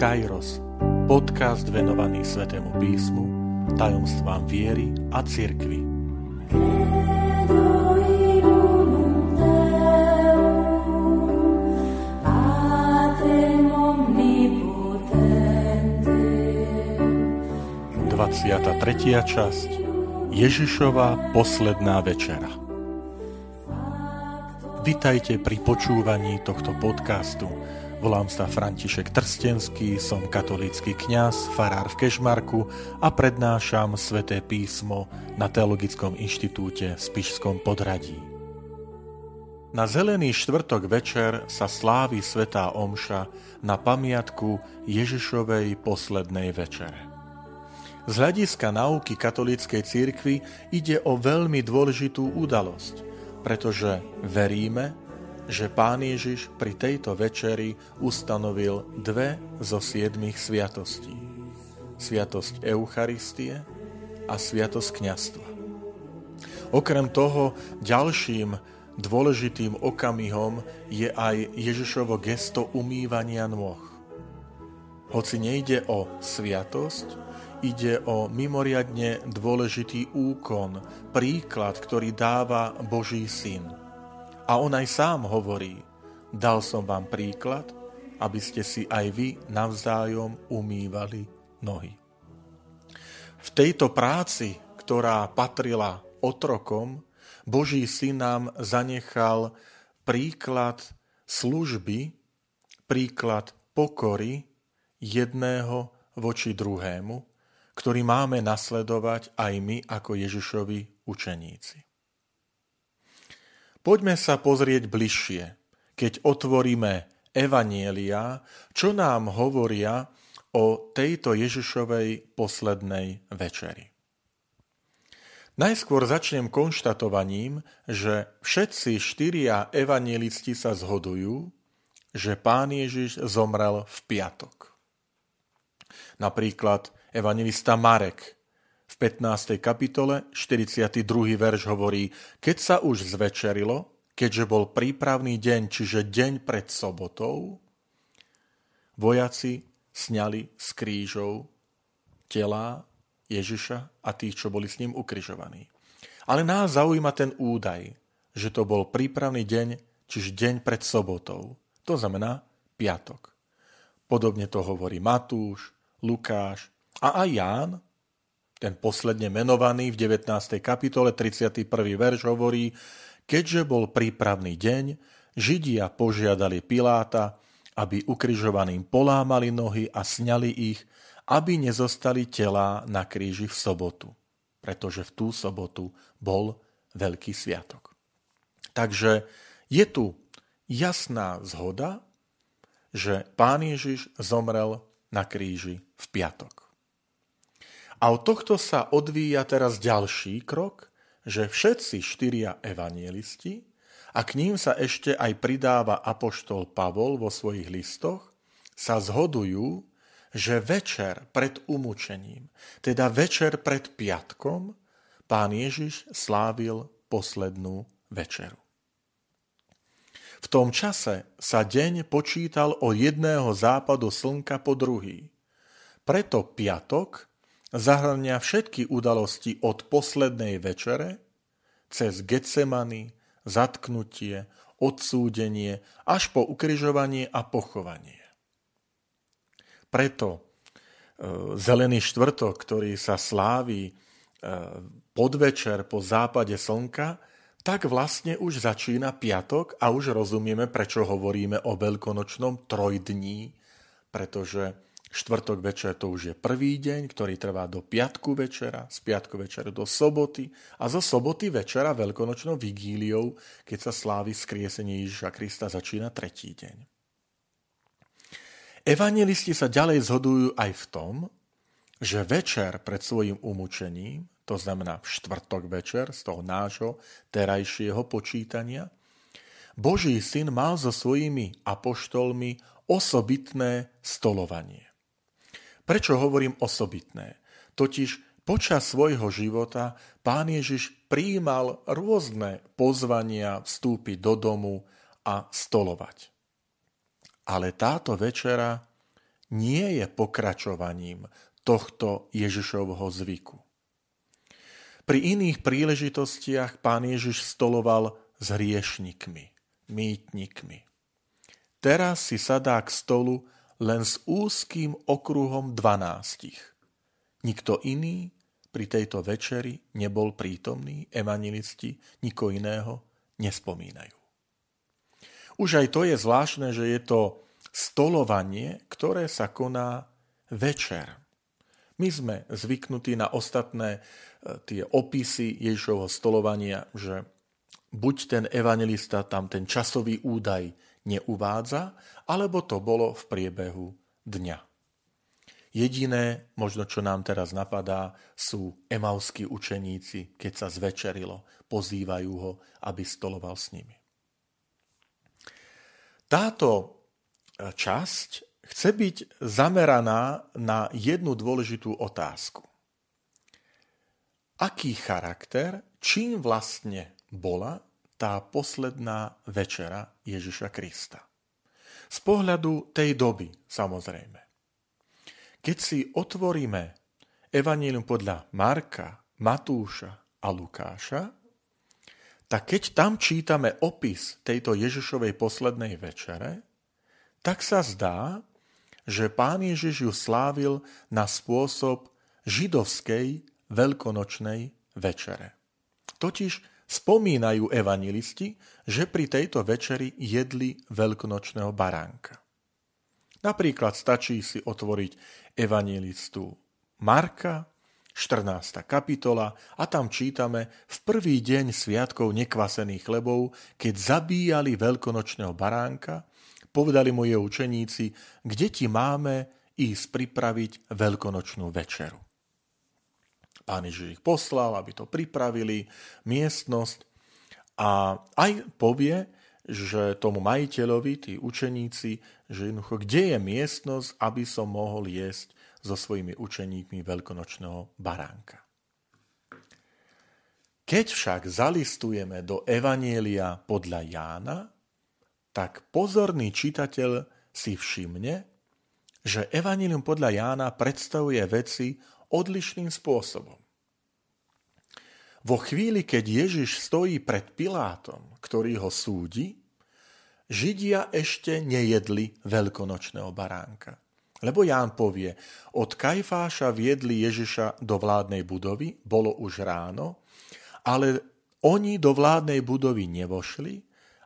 Kairos, podcast venovaný Svetému písmu, tajomstvám viery a cirkvi. Tretia časť Ježišova posledná večera. Vitajte pri počúvaní tohto podcastu. Volám sa František Trstenský, som katolícky kňaz, farár v Kešmarku a prednášam sväté písmo na Teologickom inštitúte v Spišskom podradí. Na zelený štvrtok večer sa slávi svetá omša na pamiatku Ježišovej poslednej večere. Z hľadiska nauky katolíckej cirkvi ide o veľmi dôležitú udalosť – pretože veríme, že Pán Ježiš pri tejto večeri ustanovil dve zo siedmých sviatostí. Sviatosť Eucharistie a Sviatosť kniastva. Okrem toho ďalším dôležitým okamihom je aj Ježišovo gesto umývania nôh. Hoci nejde o sviatosť, ide o mimoriadne dôležitý úkon, príklad, ktorý dáva Boží syn. A on aj sám hovorí, dal som vám príklad, aby ste si aj vy navzájom umývali nohy. V tejto práci, ktorá patrila otrokom, Boží syn nám zanechal príklad služby, príklad pokory jedného voči druhému, ktorý máme nasledovať aj my ako Ježišovi učeníci. Poďme sa pozrieť bližšie, keď otvoríme Evanielia, čo nám hovoria o tejto Ježišovej poslednej večeri. Najskôr začnem konštatovaním, že všetci štyria evanielisti sa zhodujú, že pán Ježiš zomrel v piatok. Napríklad evangelista Marek 15. kapitole 42. verš hovorí, keď sa už zvečerilo, keďže bol prípravný deň, čiže deň pred sobotou, vojaci sňali z krížov telá Ježiša a tých, čo boli s ním ukrižovaní. Ale nás zaujíma ten údaj, že to bol prípravný deň, čiže deň pred sobotou. To znamená piatok. Podobne to hovorí Matúš, Lukáš a aj Ján, ten posledne menovaný v 19. kapitole 31. verš hovorí, keďže bol prípravný deň, Židia požiadali Piláta, aby ukrižovaným polámali nohy a sňali ich, aby nezostali telá na kríži v sobotu, pretože v tú sobotu bol veľký sviatok. Takže je tu jasná zhoda, že pán Ježiš zomrel na kríži v piatok. A od tohto sa odvíja teraz ďalší krok, že všetci štyria evanielisti, a k ním sa ešte aj pridáva apoštol Pavol vo svojich listoch, sa zhodujú, že večer pred umúčením, teda večer pred piatkom, pán Ježiš slávil poslednú večeru. V tom čase sa deň počítal od jedného západu slnka po druhý. Preto piatok zahrania všetky udalosti od poslednej večere cez Getsemany, zatknutie, odsúdenie až po ukrižovanie a pochovanie. Preto e, zelený štvrtok, ktorý sa slávi e, podvečer po západe slnka, tak vlastne už začína piatok a už rozumieme, prečo hovoríme o veľkonočnom trojdní, pretože Štvrtok večer to už je prvý deň, ktorý trvá do piatku večera, z piatku večera do soboty a zo soboty večera veľkonočnou vigíliou, keď sa slávi skriesenie Ježiša Krista, začína tretí deň. Evangelisti sa ďalej zhodujú aj v tom, že večer pred svojim umúčením, to znamená v štvrtok večer z toho nášho terajšieho počítania, Boží syn mal so svojimi apoštolmi osobitné stolovanie. Prečo hovorím osobitné? Totiž počas svojho života pán Ježiš prijímal rôzne pozvania vstúpiť do domu a stolovať. Ale táto večera nie je pokračovaním tohto Ježišovho zvyku. Pri iných príležitostiach pán Ježiš stoloval s hriešnikmi, mýtnikmi. Teraz si sadá k stolu len s úzkým okruhom dvanástich. Nikto iný pri tejto večeri nebol prítomný, evanilisti niko iného nespomínajú. Už aj to je zvláštne, že je to stolovanie, ktoré sa koná večer. My sme zvyknutí na ostatné e, tie opisy Ježišovho stolovania, že buď ten evangelista tam ten časový údaj neuvádza, alebo to bolo v priebehu dňa. Jediné, možno čo nám teraz napadá, sú emauskí učeníci, keď sa zvečerilo, pozývajú ho, aby stoloval s nimi. Táto e, časť chce byť zameraná na jednu dôležitú otázku. Aký charakter, čím vlastne bola tá posledná večera Ježiša Krista? Z pohľadu tej doby, samozrejme. Keď si otvoríme Evangelium podľa Marka, Matúša a Lukáša, tak keď tam čítame opis tejto Ježišovej poslednej večere, tak sa zdá, že pán Ježiš ju slávil na spôsob židovskej veľkonočnej večere. Totiž spomínajú evanilisti, že pri tejto večeri jedli veľkonočného baránka. Napríklad stačí si otvoriť evanilistu Marka, 14. kapitola a tam čítame v prvý deň sviatkov nekvasených chlebov, keď zabíjali veľkonočného baránka, povedali moje učeníci, kde ti máme ísť pripraviť veľkonočnú večeru. Pán Ježiš ich poslal, aby to pripravili, miestnosť a aj povie, že tomu majiteľovi, tí učeníci, že jednoducho, kde je miestnosť, aby som mohol jesť so svojimi učeníkmi veľkonočného baránka. Keď však zalistujeme do Evanielia podľa Jána, tak pozorný čitateľ si všimne, že Evangelium podľa Jána predstavuje veci odlišným spôsobom. Vo chvíli, keď Ježiš stojí pred Pilátom, ktorý ho súdi, Židia ešte nejedli veľkonočného baránka. Lebo Ján povie, od Kajfáša viedli Ježiša do vládnej budovy, bolo už ráno, ale oni do vládnej budovy nevošli,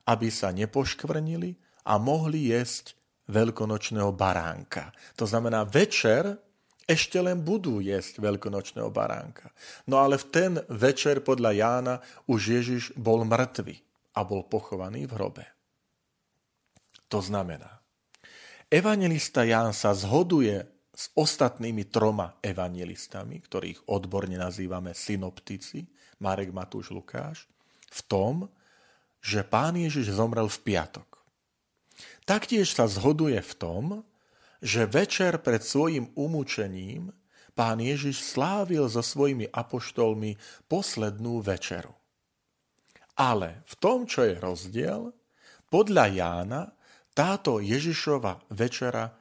aby sa nepoškvrnili a mohli jesť veľkonočného baránka. To znamená, večer ešte len budú jesť veľkonočného baránka. No ale v ten večer podľa Jána už Ježiš bol mŕtvy a bol pochovaný v hrobe. To znamená, Evangelista Ján sa zhoduje s ostatnými troma evangelistami, ktorých odborne nazývame synoptici, Marek, Matúš, Lukáš, v tom, že pán Ježiš zomrel v piatok. Taktiež sa zhoduje v tom, že večer pred svojim umúčením pán Ježiš slávil so svojimi apoštolmi poslednú večeru. Ale v tom, čo je rozdiel, podľa Jána táto Ježišova večera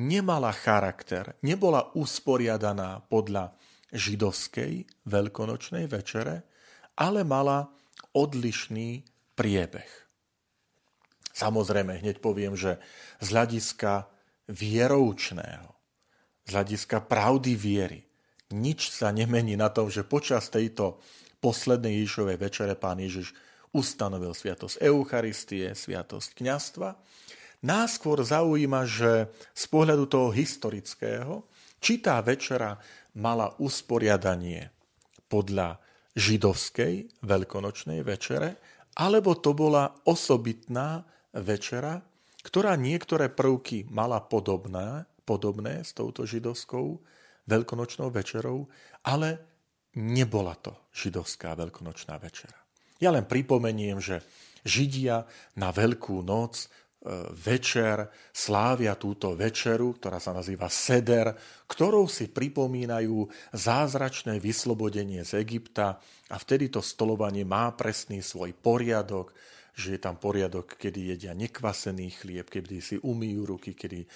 nemala charakter, nebola usporiadaná podľa židovskej veľkonočnej večere, ale mala odlišný priebeh. Samozrejme, hneď poviem, že z hľadiska vieroučného, z hľadiska pravdy viery, nič sa nemení na tom, že počas tejto poslednej Ježišovej večere pán Ježiš ustanovil sviatosť Eucharistie, sviatosť kňastva. Nás skôr zaujíma, že z pohľadu toho historického, či tá večera mala usporiadanie podľa židovskej veľkonočnej večere, alebo to bola osobitná večera, ktorá niektoré prvky mala podobné, podobné s touto židovskou veľkonočnou večerou, ale nebola to židovská veľkonočná večera. Ja len pripomeniem, že Židia na Veľkú noc e, večer slávia túto večeru, ktorá sa nazýva Seder, ktorou si pripomínajú zázračné vyslobodenie z Egypta a vtedy to stolovanie má presný svoj poriadok, že je tam poriadok, kedy jedia nekvasený chlieb, kedy si umýjú ruky, kedy e,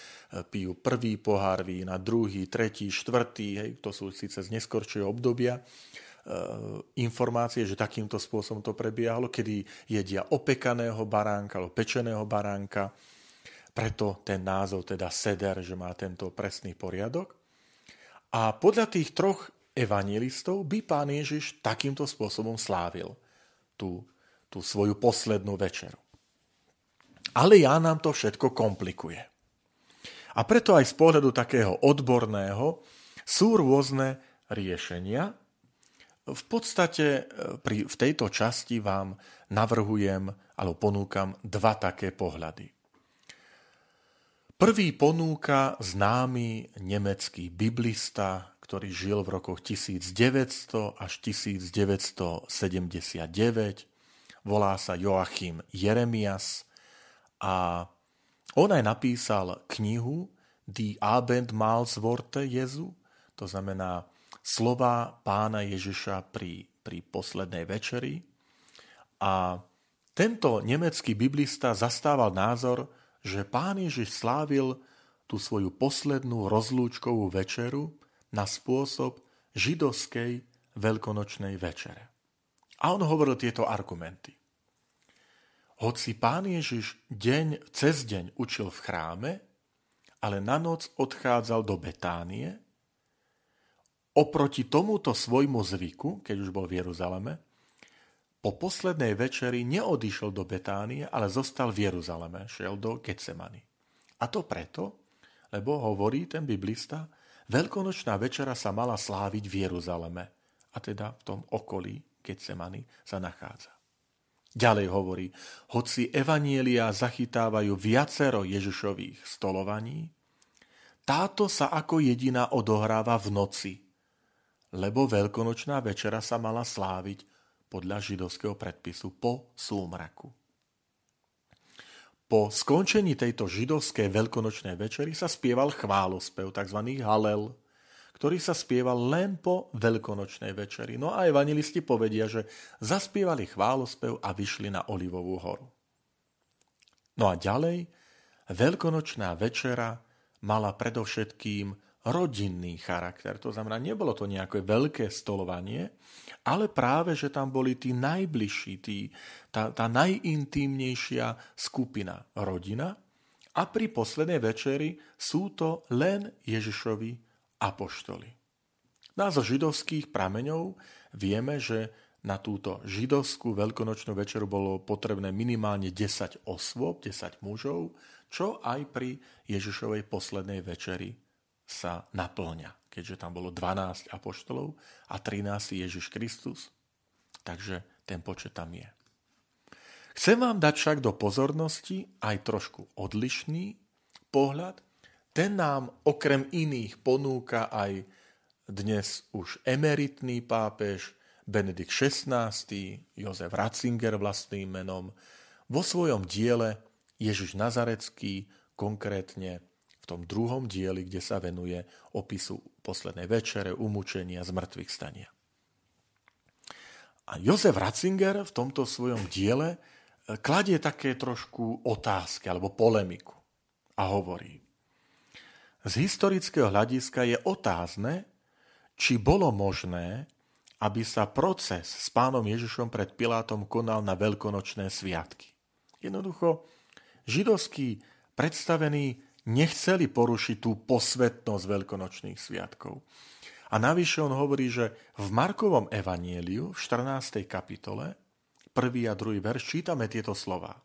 pijú prvý pohár vína, druhý, tretí, štvrtý, hej, to sú síce z neskoršieho obdobia, e, informácie, že takýmto spôsobom to prebiehalo, kedy jedia opekaného baránka alebo pečeného baránka, preto ten názov teda seder, že má tento presný poriadok. A podľa tých troch evangelistov by pán Ježiš takýmto spôsobom slávil tú tú svoju poslednú večeru. Ale Ján nám to všetko komplikuje. A preto aj z pohľadu takého odborného sú rôzne riešenia. V podstate e, pri, v tejto časti vám navrhujem alebo ponúkam dva také pohľady. Prvý ponúka známy nemecký biblista, ktorý žil v rokoch 1900 až 1979 volá sa Joachim Jeremias a on aj napísal knihu Die Abendmahlsworte Jezu, to znamená slova pána Ježiša pri, pri poslednej večeri. A tento nemecký biblista zastával názor, že pán Ježiš slávil tú svoju poslednú rozlúčkovú večeru na spôsob židovskej veľkonočnej večere. A on hovoril tieto argumenty. Hoci pán Ježiš deň cez deň učil v chráme, ale na noc odchádzal do Betánie, oproti tomuto svojmu zvyku, keď už bol v Jeruzaleme, po poslednej večeri neodišiel do Betánie, ale zostal v Jeruzaleme, šiel do Getsemany. A to preto, lebo hovorí ten biblista, veľkonočná večera sa mala sláviť v Jeruzaleme, a teda v tom okolí Getsemany sa nachádza. Ďalej hovorí, hoci evanielia zachytávajú viacero Ježišových stolovaní, táto sa ako jediná odohráva v noci, lebo veľkonočná večera sa mala sláviť podľa židovského predpisu po súmraku. Po skončení tejto židovskej veľkonočnej večery sa spieval chválospev, tzv. halel, ktorý sa spieval len po veľkonočnej večeri. No a evangelisti povedia, že zaspievali chválospev a vyšli na Olivovú horu. No a ďalej, veľkonočná večera mala predovšetkým rodinný charakter. To znamená, nebolo to nejaké veľké stolovanie, ale práve, že tam boli tí najbližší, tí, tá, tá najintímnejšia skupina rodina. A pri poslednej večeri sú to len Ježišovi apoštoli. No a zo židovských prameňov vieme, že na túto židovskú veľkonočnú večeru bolo potrebné minimálne 10 osôb, 10 mužov, čo aj pri Ježišovej poslednej večeri sa naplňa, keďže tam bolo 12 apoštolov a 13 Ježiš Kristus. Takže ten počet tam je. Chcem vám dať však do pozornosti aj trošku odlišný pohľad ten nám okrem iných ponúka aj dnes už emeritný pápež Benedikt XVI, Jozef Ratzinger vlastným menom, vo svojom diele Ježiš Nazarecký, konkrétne v tom druhom dieli, kde sa venuje opisu poslednej večere, umúčenia, zmrtvých stania. A Jozef Ratzinger v tomto svojom diele eh, kladie také trošku otázky alebo polemiku a hovorí, z historického hľadiska je otázne, či bolo možné, aby sa proces s pánom Ježišom pred Pilátom konal na veľkonočné sviatky. Jednoducho, židovskí predstavení nechceli porušiť tú posvetnosť veľkonočných sviatkov. A navyše on hovorí, že v Markovom evanieliu v 14. kapitole, prvý a druhý verš, čítame tieto slova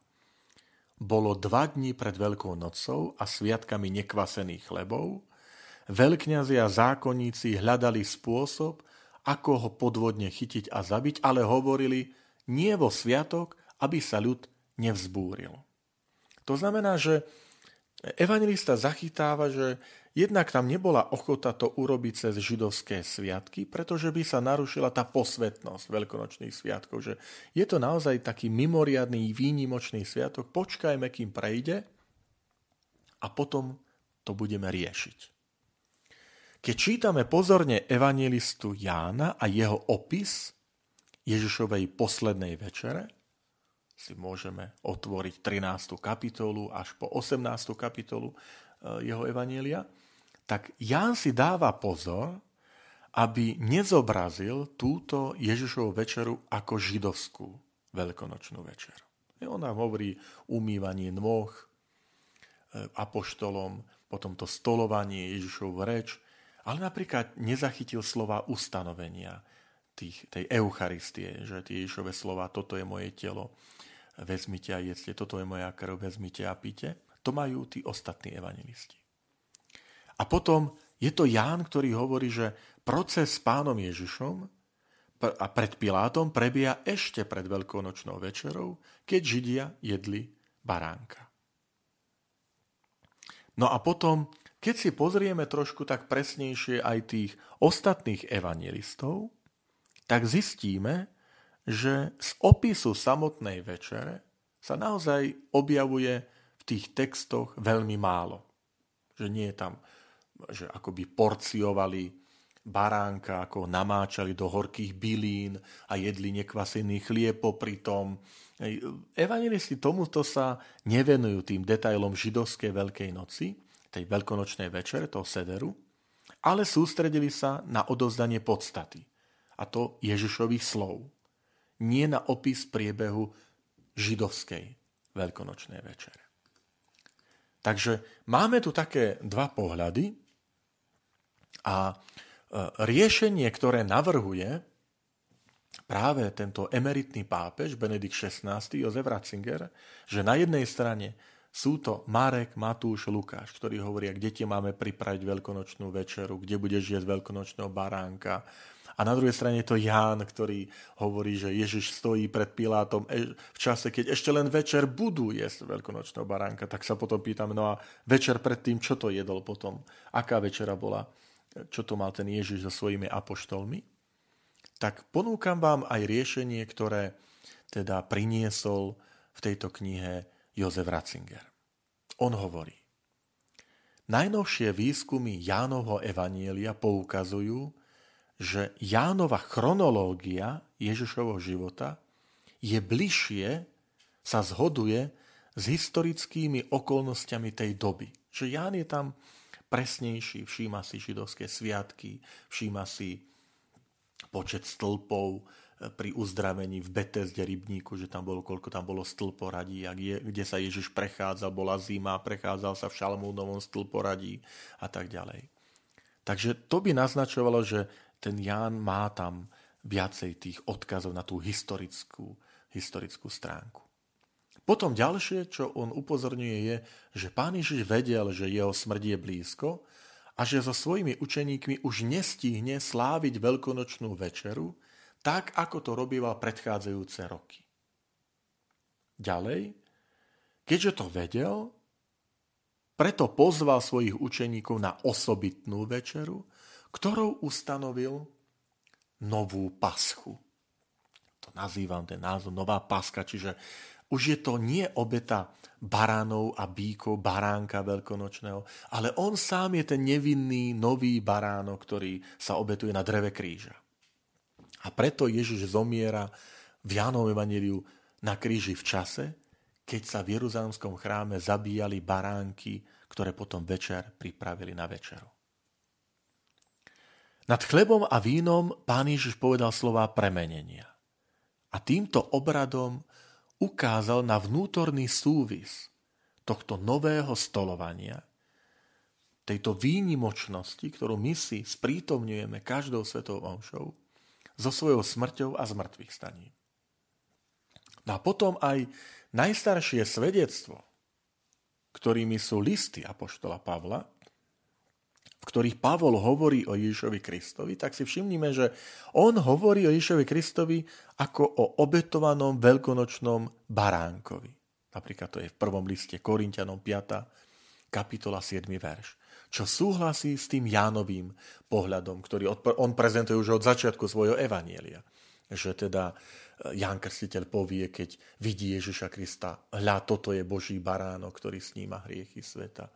bolo dva dni pred Veľkou nocou a sviatkami nekvasených chlebov, veľkňazi a zákonníci hľadali spôsob, ako ho podvodne chytiť a zabiť, ale hovorili nie vo sviatok, aby sa ľud nevzbúril. To znamená, že evangelista zachytáva, že Jednak tam nebola ochota to urobiť cez židovské sviatky, pretože by sa narušila tá posvetnosť veľkonočných sviatkov, že je to naozaj taký mimoriadný, výnimočný sviatok, počkajme, kým prejde a potom to budeme riešiť. Keď čítame pozorne evangelistu Jána a jeho opis Ježišovej poslednej večere, si môžeme otvoriť 13. kapitolu až po 18. kapitolu eh, jeho evanielia, tak Ján si dáva pozor, aby nezobrazil túto Ježišovu večeru ako židovskú veľkonočnú večeru. On nám hovorí umývanie nôh eh, apoštolom, potom to stolovanie Ježišovu reč, ale napríklad nezachytil slova ustanovenia tých, tej Eucharistie, že tie Ježišové slova, toto je moje telo, vezmite a jedzte, toto je moja krv, vezmite a pite. To majú tí ostatní evangelisti. A potom je to Ján, ktorý hovorí, že proces s pánom Ježišom a pred Pilátom prebieha ešte pred veľkonočnou večerou, keď Židia jedli baránka. No a potom, keď si pozrieme trošku tak presnejšie aj tých ostatných evangelistov, tak zistíme, že z opisu samotnej večere sa naozaj objavuje v tých textoch veľmi málo. Že nie je tam, že akoby porciovali baránka, ako namáčali do horkých bylín a jedli nekvasený chlieb popri tom. Evangelisti tomuto sa nevenujú tým detailom židovskej Veľkej noci, tej veľkonočnej večere, toho sederu, ale sústredili sa na odovzdanie podstaty, a to Ježišových slov nie na opis priebehu židovskej veľkonočnej večere. Takže máme tu také dva pohľady a e, riešenie, ktoré navrhuje práve tento emeritný pápež Benedikt XVI. Jozef Ratzinger, že na jednej strane sú to Marek, Matúš, Lukáš, ktorí hovoria, kde ti máme pripraviť veľkonočnú večeru, kde budeš jesť veľkonočného baránka, a na druhej strane je to Ján, ktorý hovorí, že Ježiš stojí pred Pilátom e, v čase, keď ešte len večer budú jesť veľkonočného baránka. Tak sa potom pýtame, no a večer predtým, čo to jedol potom? Aká večera bola? Čo to mal ten Ježiš so svojimi apoštolmi? Tak ponúkam vám aj riešenie, ktoré teda priniesol v tejto knihe Jozef Ratzinger. On hovorí, Najnovšie výskumy Jánovho evanielia poukazujú, že Jánova chronológia Ježišovho života je bližšie, sa zhoduje s historickými okolnostiami tej doby. Že Ján je tam presnejší, všíma si židovské sviatky, všíma si počet stĺpov e, pri uzdravení v Betesde rybníku, že tam bolo, koľko tam bolo stĺporadí, kde sa Ježiš prechádzal, bola zima, prechádzal sa v Šalmúnovom stĺporadí a tak ďalej. Takže to by naznačovalo, že ten Ján má tam viacej tých odkazov na tú historickú, historickú stránku. Potom ďalšie, čo on upozorňuje, je, že pán Ježiš vedel, že jeho smrť je blízko a že so svojimi učeníkmi už nestihne sláviť veľkonočnú večeru, tak ako to robíval predchádzajúce roky. Ďalej, keďže to vedel, preto pozval svojich učeníkov na osobitnú večeru, ktorou ustanovil novú paschu. To nazývam ten názov Nová paska, čiže už je to nie obeta baránov a bíkov, baránka veľkonočného, ale on sám je ten nevinný nový baránok, ktorý sa obetuje na dreve kríža. A preto Ježiš zomiera v Jánovom evaníliu na kríži v čase, keď sa v Jeruzalemskom chráme zabíjali baránky, ktoré potom večer pripravili na večeru. Nad chlebom a vínom pán Ježiš povedal slova premenenia. A týmto obradom ukázal na vnútorný súvis tohto nového stolovania, tejto výnimočnosti, ktorú my si sprítomňujeme každou svetou omšou, so svojou smrťou a zmrtvých staní. No a potom aj najstaršie svedectvo, ktorými sú listy Apoštola Pavla, v ktorých Pavol hovorí o Ježišovi Kristovi, tak si všimnime, že on hovorí o Ježišovi Kristovi ako o obetovanom veľkonočnom baránkovi. Napríklad to je v prvom liste Korintianom 5. kapitola 7. verš. Čo súhlasí s tým Jánovým pohľadom, ktorý on prezentuje už od začiatku svojho evanielia. Že teda eh, Ján Krstiteľ povie, keď vidí Ježiša Krista, hľa, toto je Boží baránok, ktorý sníma hriechy sveta.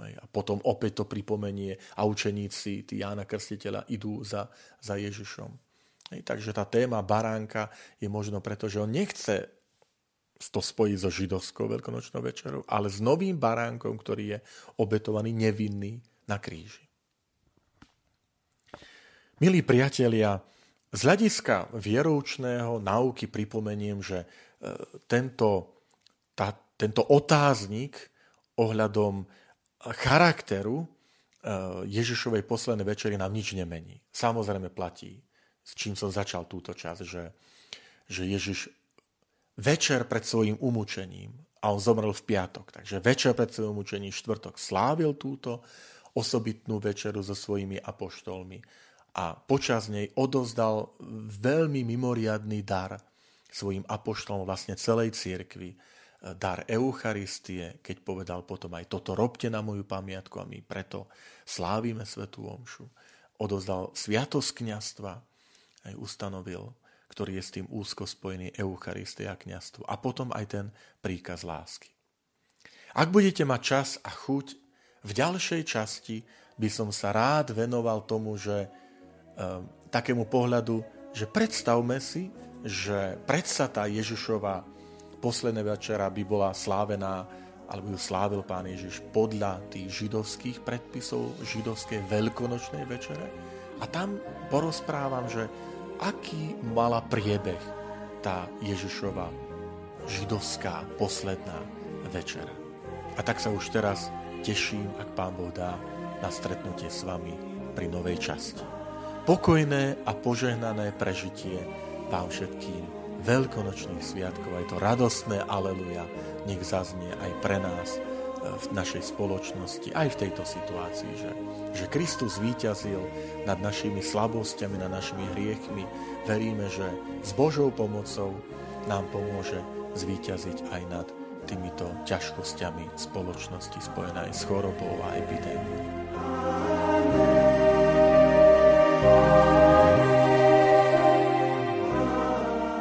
A potom opäť to pripomenie a učeníci, tí Jána Krstiteľa, idú za, za Ježišom. Takže tá téma baránka je možno preto, že on nechce to spojí so židovskou veľkonočnou večerou, ale s novým baránkom, ktorý je obetovaný nevinný na kríži. Milí priatelia, z hľadiska vieroučného nauky pripomeniem, že e, tento, tá, tento otáznik ohľadom charakteru e, Ježišovej poslednej večery nám nič nemení. Samozrejme platí, s čím som začal túto časť, že, že Ježiš večer pred svojim umúčením, a on zomrel v piatok, takže večer pred svojim umúčením štvrtok slávil túto osobitnú večeru so svojimi apoštolmi a počas nej odozdal veľmi mimoriadný dar svojim apoštolom vlastne celej cirkvi, dar Eucharistie, keď povedal potom aj toto robte na moju pamiatku a my preto slávime Svetú Omšu. Odozdal sviatosť kniastva, aj ustanovil ktorý je s tým úzko spojený Eucharistie a kniazstvo. A potom aj ten príkaz lásky. Ak budete mať čas a chuť, v ďalšej časti by som sa rád venoval tomu, že e, takému pohľadu, že predstavme si, že predsa tá Ježišova posledná večera by bola slávená, alebo ju slávil pán Ježiš podľa tých židovských predpisov židovskej veľkonočnej večere. A tam porozprávam, že aký mala priebeh tá Ježišova židovská posledná večera. A tak sa už teraz teším, ak Pán Boh dá, na stretnutie s vami pri novej časti. Pokojné a požehnané prežitie vám všetkým veľkonočných sviatkov, aj to radostné aleluja, nech zaznie aj pre nás v našej spoločnosti, aj v tejto situácii, že, že Kristus víťazil nad našimi slabosťami, nad našimi hriechmi. Veríme, že s Božou pomocou nám pomôže zvíťaziť aj nad týmito ťažkosťami spoločnosti spojené s chorobou a epidémiou.